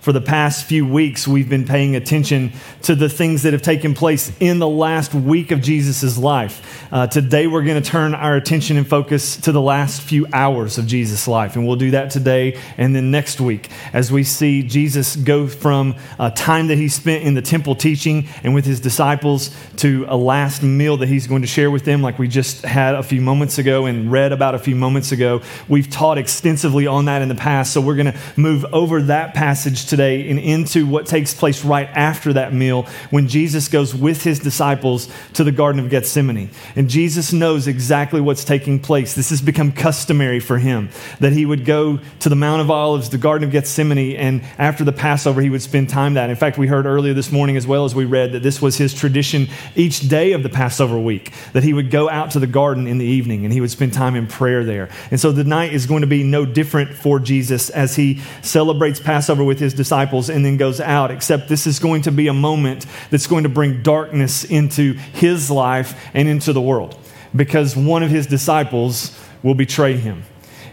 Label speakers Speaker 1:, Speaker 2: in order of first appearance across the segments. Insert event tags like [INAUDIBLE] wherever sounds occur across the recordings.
Speaker 1: For the past few weeks, we've been paying attention to the things that have taken place in the last week of Jesus' life. Uh, today, we're going to turn our attention and focus to the last few hours of Jesus' life. And we'll do that today and then next week as we see Jesus go from a time that he spent in the temple teaching and with his disciples to a last meal that he's going to share with them, like we just had a few moments ago and read about a few moments ago. We've taught extensively on that in the past, so we're going to move over that passage today and into what takes place right after that meal when Jesus goes with his disciples to the Garden of Gethsemane. And Jesus knows exactly what's taking place. This has become customary for him that he would go to the Mount of Olives, the Garden of Gethsemane, and after the Passover, he would spend time that. In fact, we heard earlier this morning, as well as we read, that this was his tradition each day of the Passover week, that he would go out to the garden in the evening and he would spend time in prayer there. And so the night is going to be no different for Jesus as he celebrates Passover Passover with his disciples and then goes out, except this is going to be a moment that's going to bring darkness into his life and into the world because one of his disciples will betray him.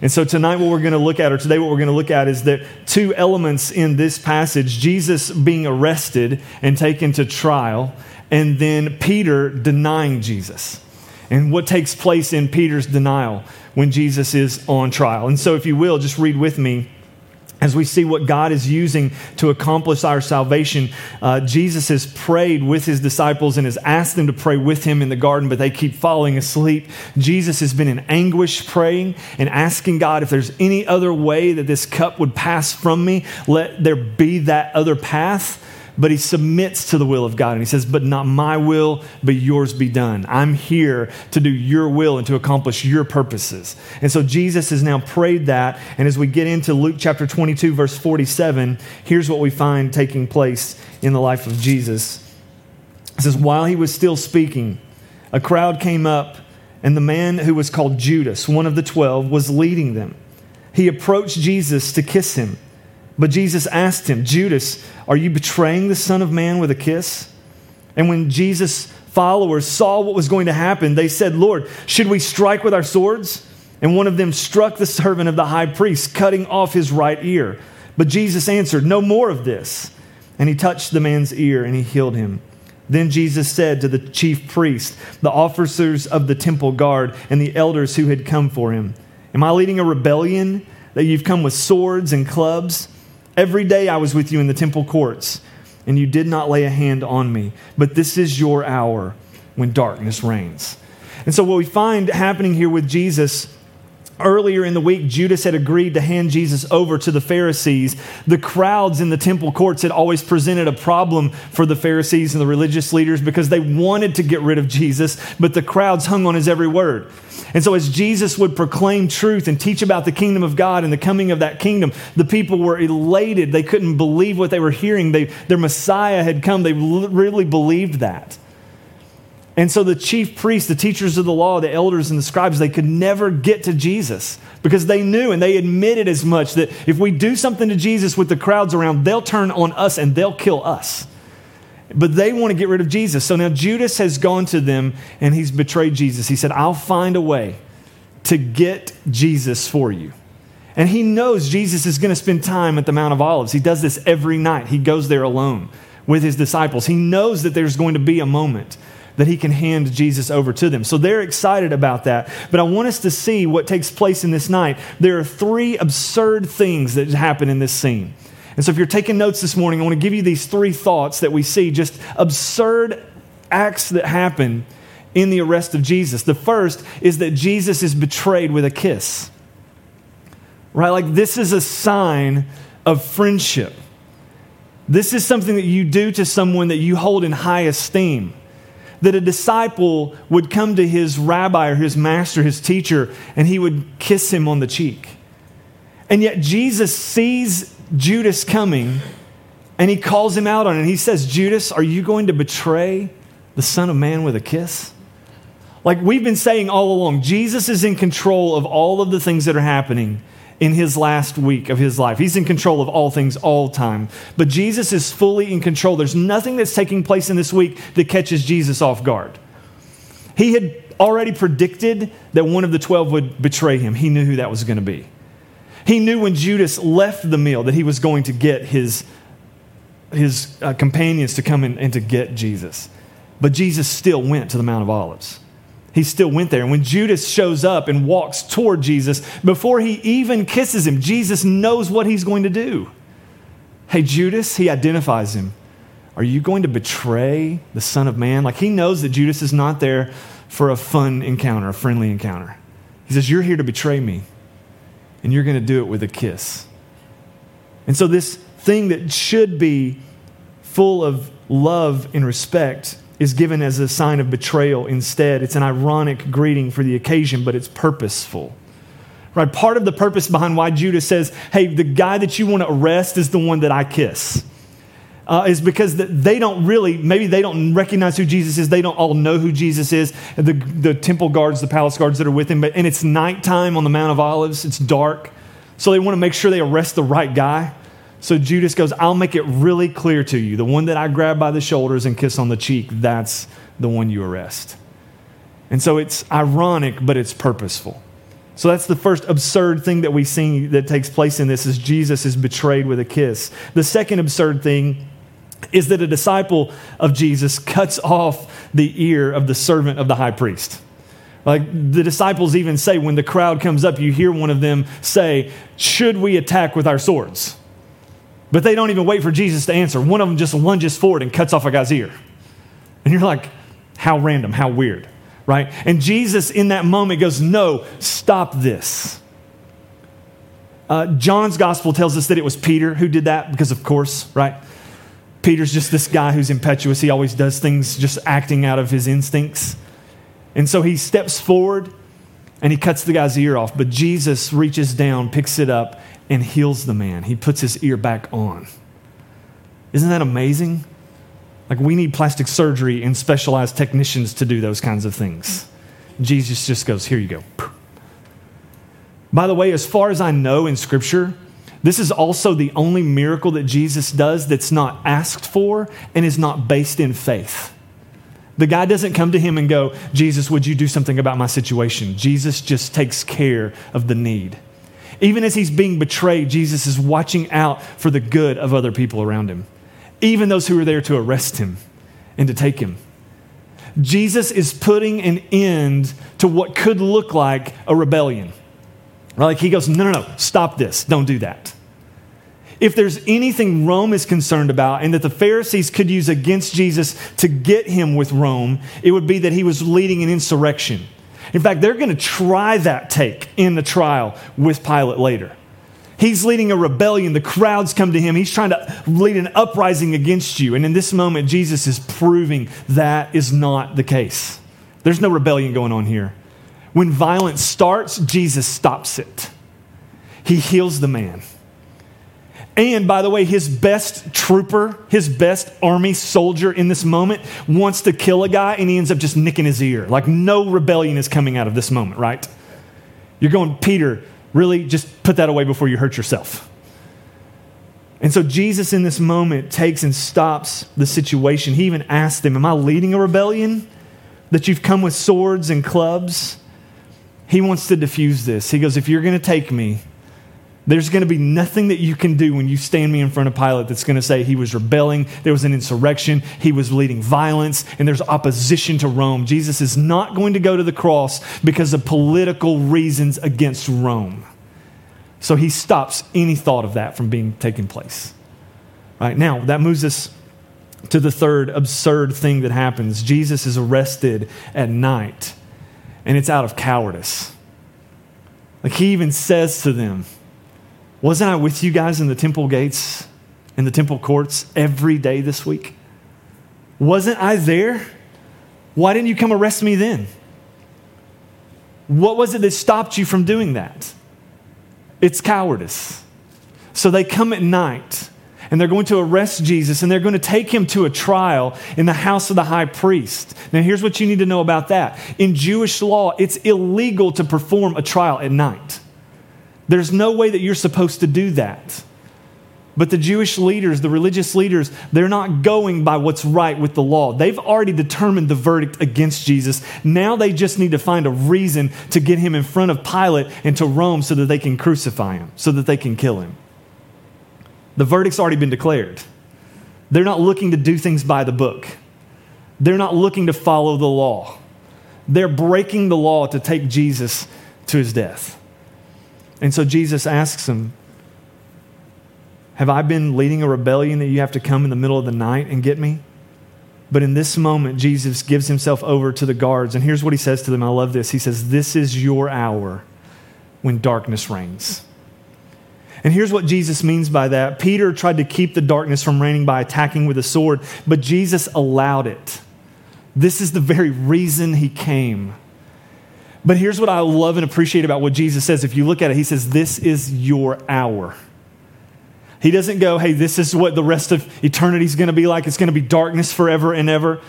Speaker 1: And so tonight, what we're going to look at, or today, what we're going to look at, is that two elements in this passage Jesus being arrested and taken to trial, and then Peter denying Jesus. And what takes place in Peter's denial when Jesus is on trial. And so, if you will, just read with me as we see what God is using to accomplish our salvation, uh, Jesus has prayed with his disciples and has asked them to pray with him in the garden, but they keep falling asleep. Jesus has been in anguish praying and asking God if there's any other way that this cup would pass from me, let there be that other path but he submits to the will of God and he says, But not my will, but yours be done. I'm here to do your will and to accomplish your purposes. And so Jesus has now prayed that. And as we get into Luke chapter 22, verse 47, here's what we find taking place in the life of Jesus. It says, While he was still speaking, a crowd came up, and the man who was called Judas, one of the twelve, was leading them. He approached Jesus to kiss him. But Jesus asked him, Judas, are you betraying the Son of Man with a kiss? And when Jesus' followers saw what was going to happen, they said, Lord, should we strike with our swords? And one of them struck the servant of the high priest, cutting off his right ear. But Jesus answered, No more of this. And he touched the man's ear and he healed him. Then Jesus said to the chief priest, the officers of the temple guard, and the elders who had come for him, Am I leading a rebellion that you've come with swords and clubs? Every day I was with you in the temple courts, and you did not lay a hand on me. But this is your hour when darkness reigns. And so, what we find happening here with Jesus Earlier in the week, Judas had agreed to hand Jesus over to the Pharisees. The crowds in the temple courts had always presented a problem for the Pharisees and the religious leaders because they wanted to get rid of Jesus, but the crowds hung on his every word. And so, as Jesus would proclaim truth and teach about the kingdom of God and the coming of that kingdom, the people were elated. They couldn't believe what they were hearing. They, their Messiah had come. They really believed that. And so the chief priests, the teachers of the law, the elders and the scribes, they could never get to Jesus because they knew and they admitted as much that if we do something to Jesus with the crowds around, they'll turn on us and they'll kill us. But they want to get rid of Jesus. So now Judas has gone to them and he's betrayed Jesus. He said, I'll find a way to get Jesus for you. And he knows Jesus is going to spend time at the Mount of Olives. He does this every night. He goes there alone with his disciples. He knows that there's going to be a moment that he can hand Jesus over to them. So they're excited about that. But I want us to see what takes place in this night. There are three absurd things that happen in this scene. And so if you're taking notes this morning, I want to give you these three thoughts that we see, just absurd acts that happen in the arrest of Jesus. The first is that Jesus is betrayed with a kiss. Right? Like this is a sign of friendship. This is something that you do to someone that you hold in high esteem that a disciple would come to his rabbi or his master, his teacher, and he would kiss him on the cheek. And yet Jesus sees Judas coming and he calls him out on it. He says, Judas, are you going to betray the Son of Man with a kiss? Like we've been saying all along, Jesus is in control of all of the things that are happening in his last week of his life. He's in control of all things all time. But Jesus is fully in control. There's nothing that's taking place in this week that catches Jesus off guard. He had already predicted that one of the 12 would betray him. He knew who that was going to be. He knew when Judas left the meal that he was going to get his, his uh, companions to come in and to get Jesus. But Jesus still went to the Mount of Olives he still went there. And when Judas shows up and walks toward Jesus, before he even kisses him, Jesus knows what he's going to do. Hey, Judas, he identifies him. Are you going to betray the Son of Man? Like he knows that Judas is not there for a fun encounter, a friendly encounter. He says, You're here to betray me, and you're going to do it with a kiss. And so, this thing that should be full of love and respect is given as a sign of betrayal instead. It's an ironic greeting for the occasion, but it's purposeful. Right? Part of the purpose behind why Judas says, hey, the guy that you want to arrest is the one that I kiss. Uh, is because they don't really, maybe they don't recognize who Jesus is. They don't all know who Jesus is. The, the temple guards, the palace guards that are with him, but, and it's nighttime on the Mount of Olives, it's dark. So they want to make sure they arrest the right guy. So Judas goes, I'll make it really clear to you. The one that I grab by the shoulders and kiss on the cheek, that's the one you arrest. And so it's ironic, but it's purposeful. So that's the first absurd thing that we see that takes place in this is Jesus is betrayed with a kiss. The second absurd thing is that a disciple of Jesus cuts off the ear of the servant of the high priest. Like the disciples even say when the crowd comes up, you hear one of them say, Should we attack with our swords? But they don't even wait for Jesus to answer. One of them just lunges forward and cuts off a guy's ear. And you're like, how random, how weird, right? And Jesus in that moment goes, no, stop this. Uh, John's gospel tells us that it was Peter who did that because, of course, right? Peter's just this guy who's impetuous. He always does things just acting out of his instincts. And so he steps forward and he cuts the guy's ear off. But Jesus reaches down, picks it up, and heals the man. He puts his ear back on. Isn't that amazing? Like, we need plastic surgery and specialized technicians to do those kinds of things. Jesus just goes, Here you go. By the way, as far as I know in Scripture, this is also the only miracle that Jesus does that's not asked for and is not based in faith. The guy doesn't come to him and go, Jesus, would you do something about my situation? Jesus just takes care of the need. Even as he's being betrayed, Jesus is watching out for the good of other people around him, even those who are there to arrest him and to take him. Jesus is putting an end to what could look like a rebellion. Like he goes, no, no, no, stop this. Don't do that. If there's anything Rome is concerned about and that the Pharisees could use against Jesus to get him with Rome, it would be that he was leading an insurrection in fact, they're going to try that take in the trial with Pilate later. He's leading a rebellion. The crowds come to him. He's trying to lead an uprising against you. And in this moment, Jesus is proving that is not the case. There's no rebellion going on here. When violence starts, Jesus stops it. He heals the man. And by the way, his best trooper, his best army soldier in this moment wants to kill a guy and he ends up just nicking his ear. Like no rebellion is coming out of this moment, right? You're going, Peter, really just put that away before you hurt yourself. And so Jesus in this moment takes and stops the situation. He even asks them, Am I leading a rebellion? That you've come with swords and clubs? He wants to diffuse this. He goes, If you're going to take me, there's going to be nothing that you can do when you stand me in front of Pilate that's going to say he was rebelling, there was an insurrection, he was leading violence, and there's opposition to Rome. Jesus is not going to go to the cross because of political reasons against Rome. So he stops any thought of that from being taking place. Right now, that moves us to the third absurd thing that happens. Jesus is arrested at night, and it's out of cowardice. Like he even says to them, wasn't I with you guys in the temple gates, in the temple courts every day this week? Wasn't I there? Why didn't you come arrest me then? What was it that stopped you from doing that? It's cowardice. So they come at night and they're going to arrest Jesus and they're going to take him to a trial in the house of the high priest. Now, here's what you need to know about that. In Jewish law, it's illegal to perform a trial at night. There's no way that you're supposed to do that. But the Jewish leaders, the religious leaders, they're not going by what's right with the law. They've already determined the verdict against Jesus. Now they just need to find a reason to get him in front of Pilate and to Rome so that they can crucify him, so that they can kill him. The verdict's already been declared. They're not looking to do things by the book, they're not looking to follow the law. They're breaking the law to take Jesus to his death. And so Jesus asks them, have I been leading a rebellion that you have to come in the middle of the night and get me? But in this moment, Jesus gives himself over to the guards. And here's what he says to them. I love this. He says, This is your hour when darkness reigns. And here's what Jesus means by that. Peter tried to keep the darkness from reigning by attacking with a sword, but Jesus allowed it. This is the very reason he came. But here's what I love and appreciate about what Jesus says. If you look at it, he says, This is your hour. He doesn't go, hey, this is what the rest of eternity is going to be like. It's going to be darkness forever and ever.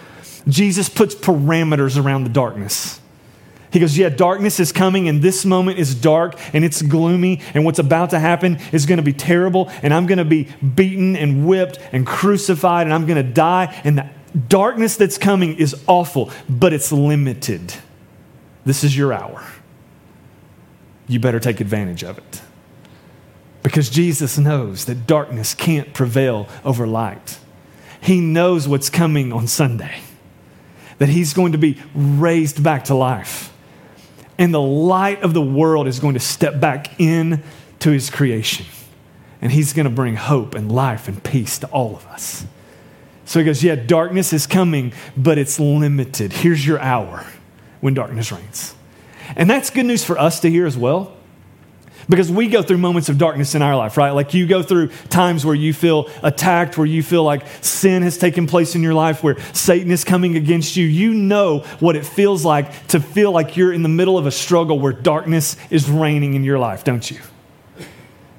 Speaker 1: Jesus puts parameters around the darkness. He goes, Yeah, darkness is coming, and this moment is dark and it's gloomy, and what's about to happen is going to be terrible, and I'm going to be beaten and whipped and crucified, and I'm going to die. And the darkness that's coming is awful, but it's limited. This is your hour. You better take advantage of it. Because Jesus knows that darkness can't prevail over light. He knows what's coming on Sunday, that he's going to be raised back to life. And the light of the world is going to step back in to his creation. And he's going to bring hope and life and peace to all of us. So he goes, Yeah, darkness is coming, but it's limited. Here's your hour when darkness reigns. And that's good news for us to hear as well. Because we go through moments of darkness in our life, right? Like you go through times where you feel attacked, where you feel like sin has taken place in your life, where Satan is coming against you. You know what it feels like to feel like you're in the middle of a struggle where darkness is reigning in your life, don't you?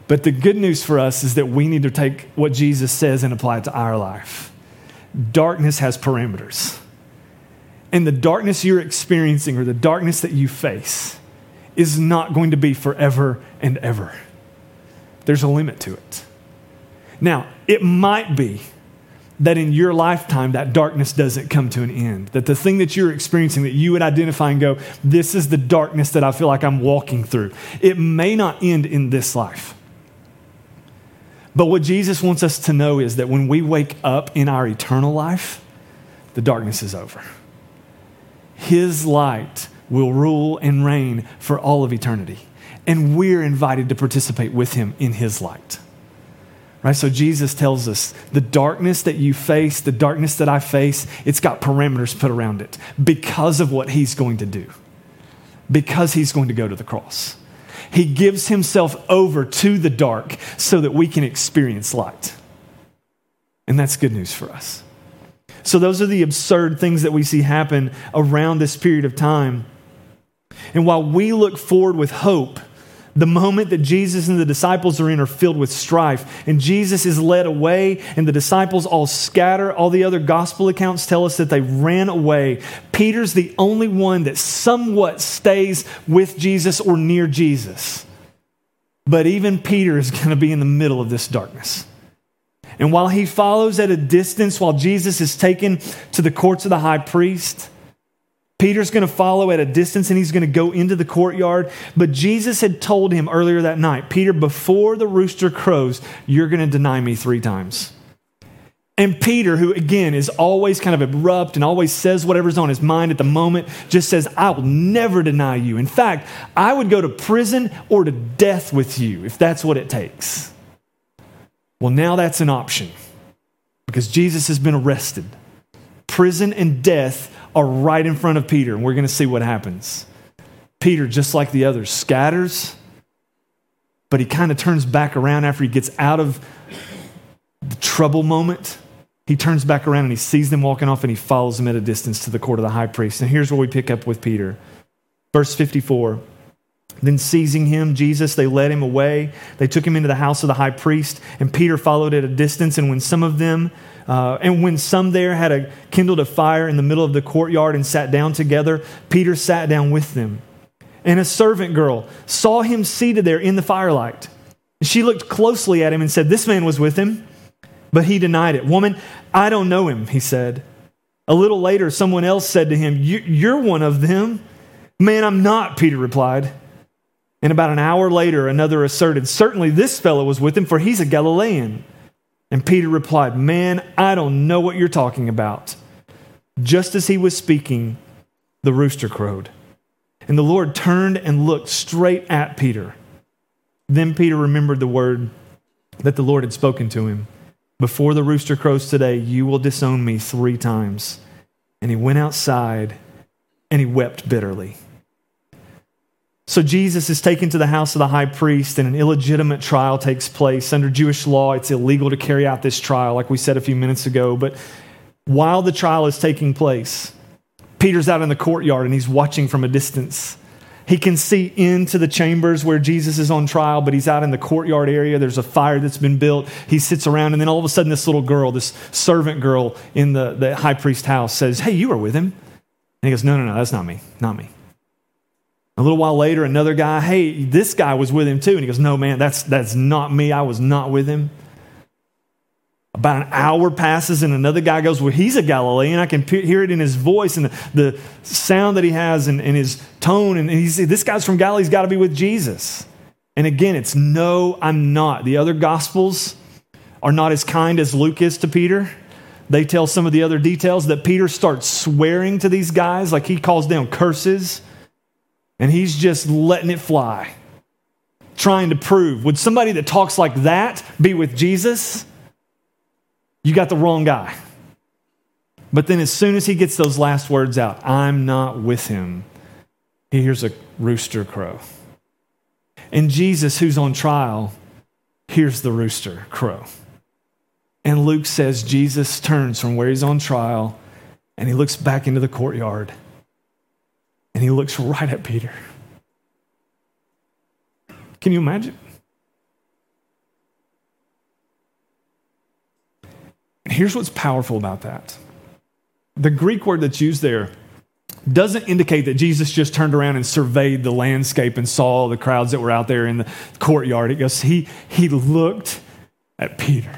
Speaker 1: But the good news for us is that we need to take what Jesus says and apply it to our life. Darkness has parameters. And the darkness you're experiencing or the darkness that you face is not going to be forever and ever. There's a limit to it. Now, it might be that in your lifetime that darkness doesn't come to an end. That the thing that you're experiencing that you would identify and go, this is the darkness that I feel like I'm walking through. It may not end in this life. But what Jesus wants us to know is that when we wake up in our eternal life, the darkness is over. His light will rule and reign for all of eternity. And we're invited to participate with him in his light. Right? So Jesus tells us the darkness that you face, the darkness that I face, it's got parameters put around it because of what he's going to do, because he's going to go to the cross. He gives himself over to the dark so that we can experience light. And that's good news for us. So, those are the absurd things that we see happen around this period of time. And while we look forward with hope, the moment that Jesus and the disciples are in are filled with strife, and Jesus is led away, and the disciples all scatter. All the other gospel accounts tell us that they ran away. Peter's the only one that somewhat stays with Jesus or near Jesus. But even Peter is going to be in the middle of this darkness. And while he follows at a distance, while Jesus is taken to the courts of the high priest, Peter's going to follow at a distance and he's going to go into the courtyard. But Jesus had told him earlier that night, Peter, before the rooster crows, you're going to deny me three times. And Peter, who again is always kind of abrupt and always says whatever's on his mind at the moment, just says, I will never deny you. In fact, I would go to prison or to death with you if that's what it takes. Well, now that's an option because Jesus has been arrested. Prison and death are right in front of Peter, and we're going to see what happens. Peter, just like the others, scatters, but he kind of turns back around after he gets out of the trouble moment. He turns back around and he sees them walking off and he follows them at a distance to the court of the high priest. And here's where we pick up with Peter. Verse 54 Then, seizing him, Jesus, they led him away. They took him into the house of the high priest, and Peter followed at a distance. And when some of them, uh, and when some there had a, kindled a fire in the middle of the courtyard and sat down together, Peter sat down with them. And a servant girl saw him seated there in the firelight. She looked closely at him and said, This man was with him. But he denied it. Woman, I don't know him, he said. A little later, someone else said to him, You're one of them. Man, I'm not, Peter replied. And about an hour later, another asserted, Certainly this fellow was with him, for he's a Galilean. And Peter replied, Man, I don't know what you're talking about. Just as he was speaking, the rooster crowed. And the Lord turned and looked straight at Peter. Then Peter remembered the word that the Lord had spoken to him Before the rooster crows today, you will disown me three times. And he went outside and he wept bitterly. So Jesus is taken to the house of the high priest, and an illegitimate trial takes place. Under Jewish law, it's illegal to carry out this trial, like we said a few minutes ago. But while the trial is taking place, Peter's out in the courtyard and he's watching from a distance. He can see into the chambers where Jesus is on trial, but he's out in the courtyard area. There's a fire that's been built. He sits around, and then all of a sudden, this little girl, this servant girl in the, the high priest house, says, Hey, you were with him. And he goes, No, no, no, that's not me. Not me. A little while later, another guy, hey, this guy was with him too. And he goes, no, man, that's, that's not me. I was not with him. About an hour passes, and another guy goes, Well, he's a Galilean. I can hear it in his voice and the, the sound that he has and, and his tone. And he's, this guy's from Galilee. He's got to be with Jesus. And again, it's no, I'm not. The other gospels are not as kind as Luke is to Peter. They tell some of the other details that Peter starts swearing to these guys, like he calls down curses and he's just letting it fly, trying to prove would somebody that talks like that be with Jesus? You got the wrong guy. But then, as soon as he gets those last words out, I'm not with him, he hears a rooster crow. And Jesus, who's on trial, hears the rooster crow. And Luke says Jesus turns from where he's on trial and he looks back into the courtyard and he looks right at Peter. Can you imagine? And here's what's powerful about that the Greek word that's used there doesn't indicate that Jesus just turned around and surveyed the landscape and saw the crowds that were out there in the courtyard. It goes, he, he looked at Peter.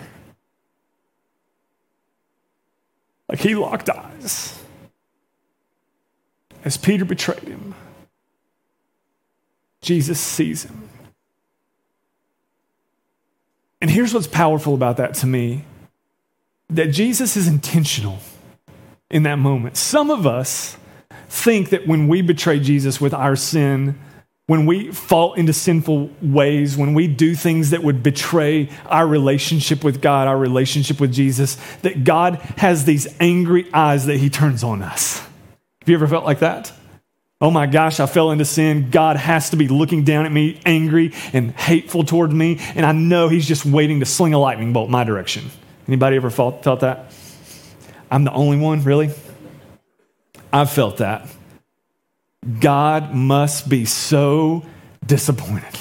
Speaker 1: Like he locked eyes as Peter betrayed him, Jesus sees him. And here's what's powerful about that to me that Jesus is intentional in that moment. Some of us think that when we betray Jesus with our sin, when we fall into sinful ways, when we do things that would betray our relationship with God, our relationship with Jesus, that God has these angry eyes that He turns on us. Have you ever felt like that? Oh my gosh, I fell into sin. God has to be looking down at me, angry and hateful toward me, and I know He's just waiting to sling a lightning bolt my direction. Anybody ever felt, felt that? I'm the only one, really? I've felt that. God must be so disappointed.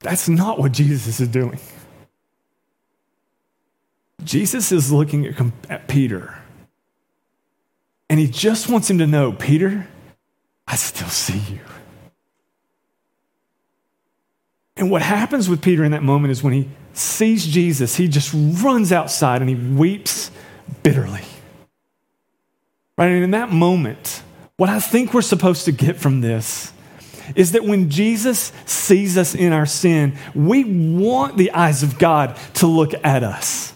Speaker 1: That's not what Jesus is doing. Jesus is looking at, at Peter, and he just wants him to know Peter, I still see you. And what happens with Peter in that moment is when he sees Jesus, he just runs outside and he weeps bitterly. Right? And in that moment, what I think we're supposed to get from this is that when Jesus sees us in our sin, we want the eyes of God to look at us.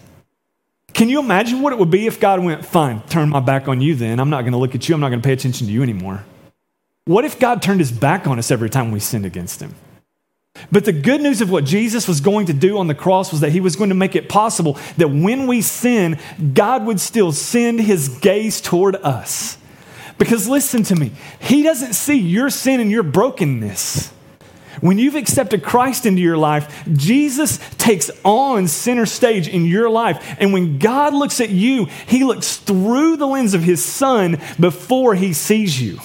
Speaker 1: Can you imagine what it would be if God went, Fine, turn my back on you then. I'm not going to look at you. I'm not going to pay attention to you anymore. What if God turned his back on us every time we sinned against him? But the good news of what Jesus was going to do on the cross was that he was going to make it possible that when we sin, God would still send his gaze toward us. Because listen to me, he doesn't see your sin and your brokenness. When you've accepted Christ into your life, Jesus takes on center stage in your life. And when God looks at you, he looks through the lens of his son before he sees you.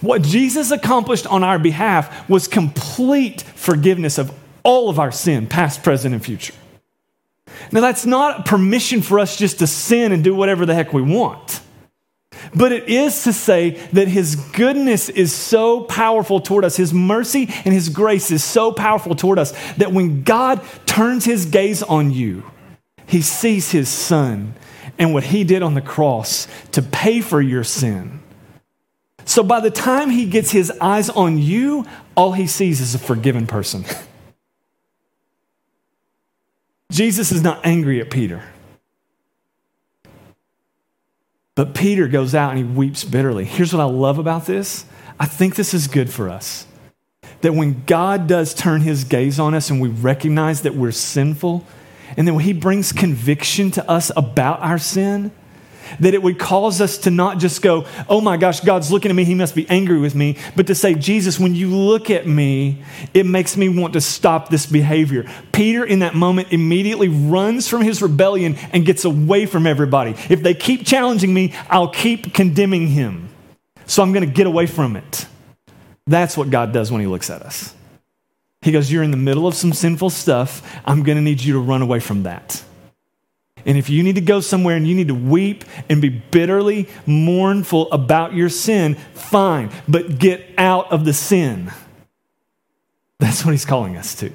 Speaker 1: What Jesus accomplished on our behalf was complete forgiveness of all of our sin, past, present, and future. Now, that's not permission for us just to sin and do whatever the heck we want. But it is to say that His goodness is so powerful toward us, His mercy and His grace is so powerful toward us that when God turns His gaze on you, He sees His Son and what He did on the cross to pay for your sin. So by the time He gets His eyes on you, all He sees is a forgiven person. [LAUGHS] Jesus is not angry at Peter. But Peter goes out and he weeps bitterly. Here's what I love about this I think this is good for us. That when God does turn his gaze on us and we recognize that we're sinful, and then when he brings conviction to us about our sin, that it would cause us to not just go, oh my gosh, God's looking at me, he must be angry with me, but to say, Jesus, when you look at me, it makes me want to stop this behavior. Peter, in that moment, immediately runs from his rebellion and gets away from everybody. If they keep challenging me, I'll keep condemning him. So I'm going to get away from it. That's what God does when he looks at us. He goes, You're in the middle of some sinful stuff. I'm going to need you to run away from that. And if you need to go somewhere and you need to weep and be bitterly mournful about your sin, fine, but get out of the sin. That's what he's calling us to.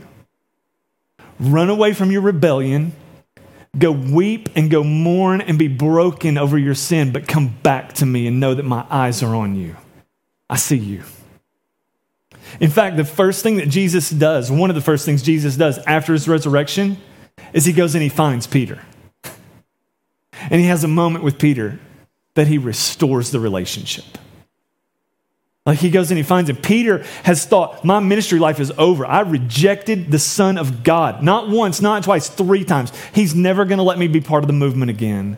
Speaker 1: Run away from your rebellion, go weep and go mourn and be broken over your sin, but come back to me and know that my eyes are on you. I see you. In fact, the first thing that Jesus does, one of the first things Jesus does after his resurrection, is he goes and he finds Peter. And he has a moment with Peter that he restores the relationship. Like he goes and he finds him. Peter has thought, my ministry life is over. I rejected the Son of God. Not once, not twice, three times. He's never going to let me be part of the movement again.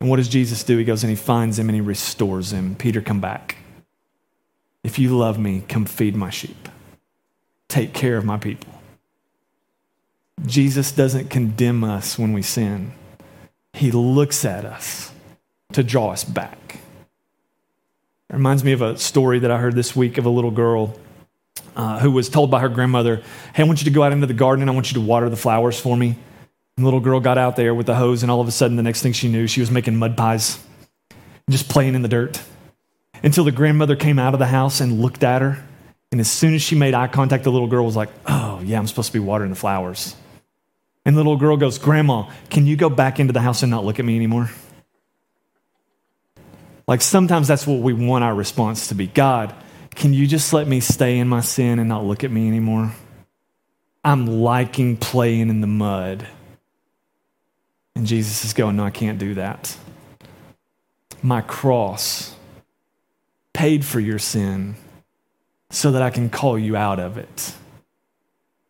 Speaker 1: And what does Jesus do? He goes and he finds him and he restores him. Peter, come back. If you love me, come feed my sheep. Take care of my people. Jesus doesn't condemn us when we sin. He looks at us to draw us back. It reminds me of a story that I heard this week of a little girl uh, who was told by her grandmother, Hey, I want you to go out into the garden and I want you to water the flowers for me. And the little girl got out there with the hose, and all of a sudden, the next thing she knew, she was making mud pies, just playing in the dirt. Until the grandmother came out of the house and looked at her. And as soon as she made eye contact, the little girl was like, Oh, yeah, I'm supposed to be watering the flowers. And the little girl goes, Grandma, can you go back into the house and not look at me anymore? Like sometimes that's what we want our response to be God, can you just let me stay in my sin and not look at me anymore? I'm liking playing in the mud. And Jesus is going, No, I can't do that. My cross paid for your sin so that I can call you out of it,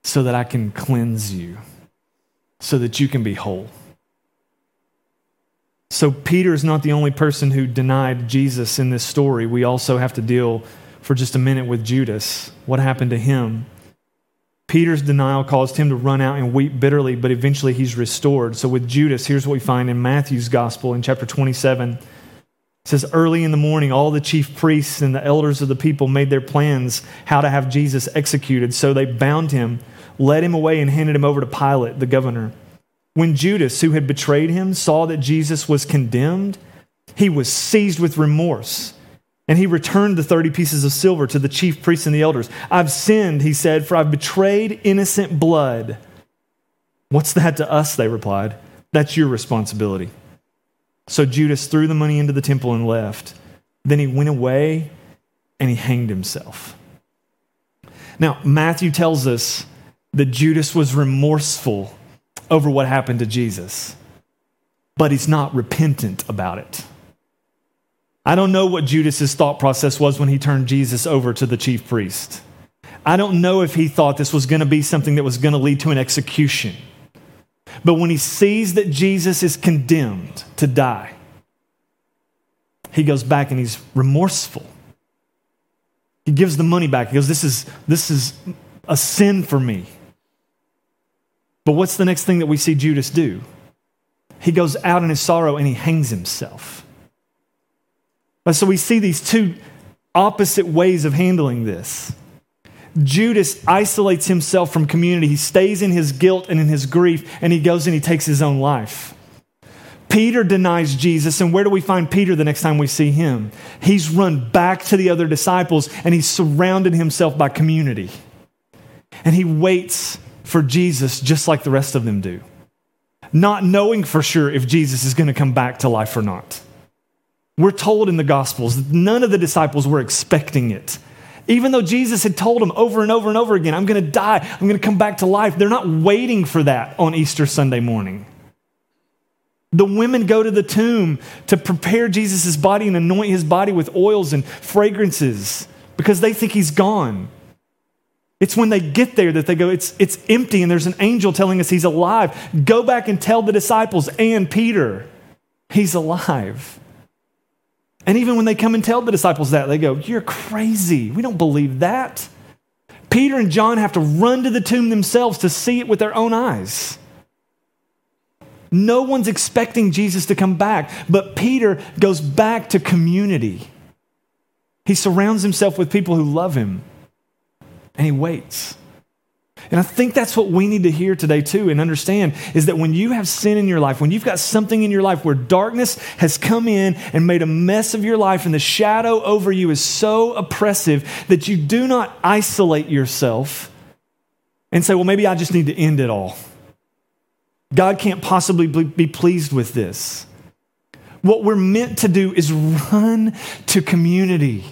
Speaker 1: so that I can cleanse you so that you can be whole. So, Peter is not the only person who denied Jesus in this story. We also have to deal for just a minute with Judas. What happened to him? Peter's denial caused him to run out and weep bitterly, but eventually he's restored. So, with Judas, here's what we find in Matthew's gospel in chapter 27. It says, Early in the morning, all the chief priests and the elders of the people made their plans how to have Jesus executed. So they bound him led him away and handed him over to Pilate, the governor. When Judas, who had betrayed him, saw that Jesus was condemned, he was seized with remorse. And he returned the 30 pieces of silver to the chief priests and the elders. I've sinned, he said, for I've betrayed innocent blood. What's that to us? They replied. That's your responsibility. So Judas threw the money into the temple and left. Then he went away and he hanged himself. Now, Matthew tells us that Judas was remorseful over what happened to Jesus, but he's not repentant about it. I don't know what Judas's thought process was when he turned Jesus over to the chief priest. I don't know if he thought this was going to be something that was going to lead to an execution. But when he sees that Jesus is condemned to die, he goes back and he's remorseful. He gives the money back. He goes, This is, this is a sin for me. But what's the next thing that we see Judas do? He goes out in his sorrow and he hangs himself. So we see these two opposite ways of handling this. Judas isolates himself from community. He stays in his guilt and in his grief, and he goes and he takes his own life. Peter denies Jesus, and where do we find Peter the next time we see him? He's run back to the other disciples and he's surrounded himself by community. And he waits for Jesus just like the rest of them do, not knowing for sure if Jesus is going to come back to life or not. We're told in the Gospels that none of the disciples were expecting it. Even though Jesus had told them over and over and over again, I'm going to die, I'm going to come back to life, they're not waiting for that on Easter Sunday morning. The women go to the tomb to prepare Jesus' body and anoint his body with oils and fragrances because they think he's gone. It's when they get there that they go, it's, it's empty, and there's an angel telling us he's alive. Go back and tell the disciples and Peter, he's alive. And even when they come and tell the disciples that, they go, You're crazy. We don't believe that. Peter and John have to run to the tomb themselves to see it with their own eyes. No one's expecting Jesus to come back, but Peter goes back to community. He surrounds himself with people who love him and he waits. And I think that's what we need to hear today, too, and understand is that when you have sin in your life, when you've got something in your life where darkness has come in and made a mess of your life, and the shadow over you is so oppressive that you do not isolate yourself and say, well, maybe I just need to end it all. God can't possibly be pleased with this. What we're meant to do is run to community.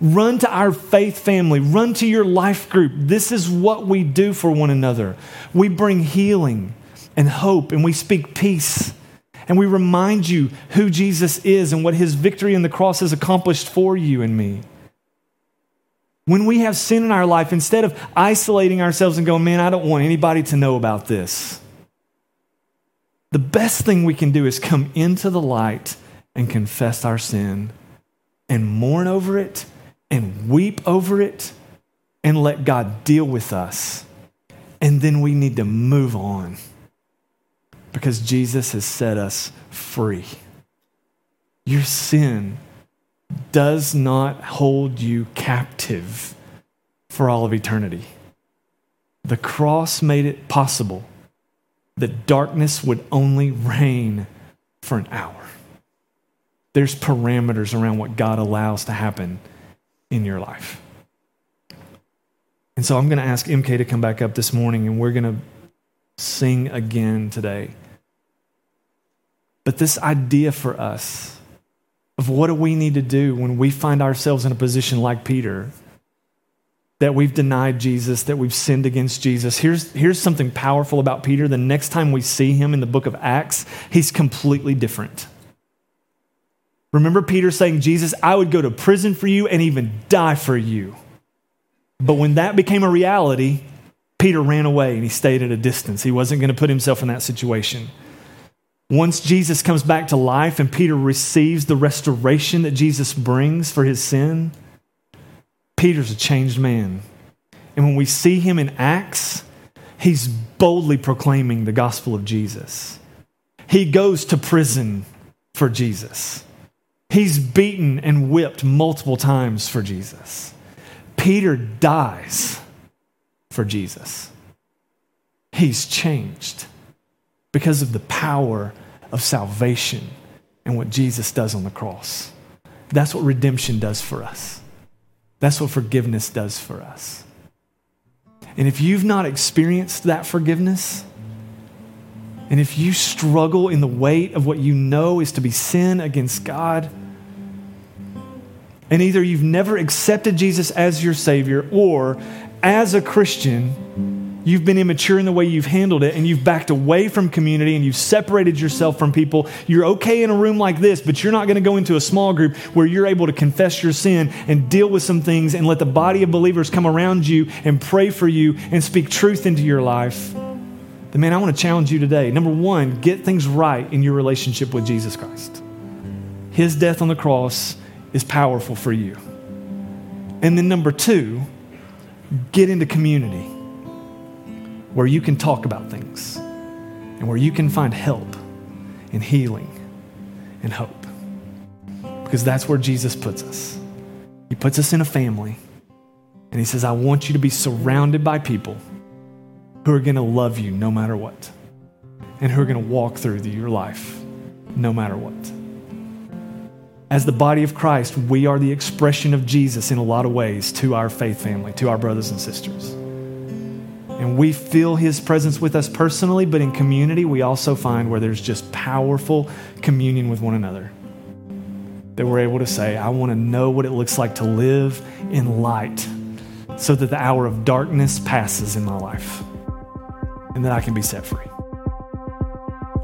Speaker 1: Run to our faith family. Run to your life group. This is what we do for one another. We bring healing and hope, and we speak peace. And we remind you who Jesus is and what his victory in the cross has accomplished for you and me. When we have sin in our life, instead of isolating ourselves and going, man, I don't want anybody to know about this, the best thing we can do is come into the light and confess our sin and mourn over it and weep over it and let God deal with us. And then we need to move on because Jesus has set us free. Your sin does not hold you captive for all of eternity. The cross made it possible that darkness would only reign for an hour. There's parameters around what God allows to happen in your life. And so I'm going to ask MK to come back up this morning and we're going to sing again today. But this idea for us of what do we need to do when we find ourselves in a position like Peter that we've denied Jesus, that we've sinned against Jesus. Here's, here's something powerful about Peter. The next time we see him in the book of Acts, he's completely different. Remember Peter saying, Jesus, I would go to prison for you and even die for you. But when that became a reality, Peter ran away and he stayed at a distance. He wasn't going to put himself in that situation. Once Jesus comes back to life and Peter receives the restoration that Jesus brings for his sin, Peter's a changed man. And when we see him in Acts, he's boldly proclaiming the gospel of Jesus. He goes to prison for Jesus. He's beaten and whipped multiple times for Jesus. Peter dies for Jesus. He's changed because of the power of salvation and what Jesus does on the cross. That's what redemption does for us. That's what forgiveness does for us. And if you've not experienced that forgiveness, and if you struggle in the weight of what you know is to be sin against God, and either you've never accepted Jesus as your Savior, or as a Christian, You've been immature in the way you've handled it, and you've backed away from community and you've separated yourself from people. You're okay in a room like this, but you're not going to go into a small group where you're able to confess your sin and deal with some things and let the body of believers come around you and pray for you and speak truth into your life. Then, man, I want to challenge you today. Number one, get things right in your relationship with Jesus Christ. His death on the cross is powerful for you. And then number two, get into community where you can talk about things and where you can find help and healing and hope. Because that's where Jesus puts us. He puts us in a family and He says, I want you to be surrounded by people who are going to love you no matter what and who are going to walk through your life no matter what. As the body of Christ, we are the expression of Jesus in a lot of ways to our faith family, to our brothers and sisters. And we feel his presence with us personally, but in community, we also find where there's just powerful communion with one another. That we're able to say, I want to know what it looks like to live in light so that the hour of darkness passes in my life and that I can be set free.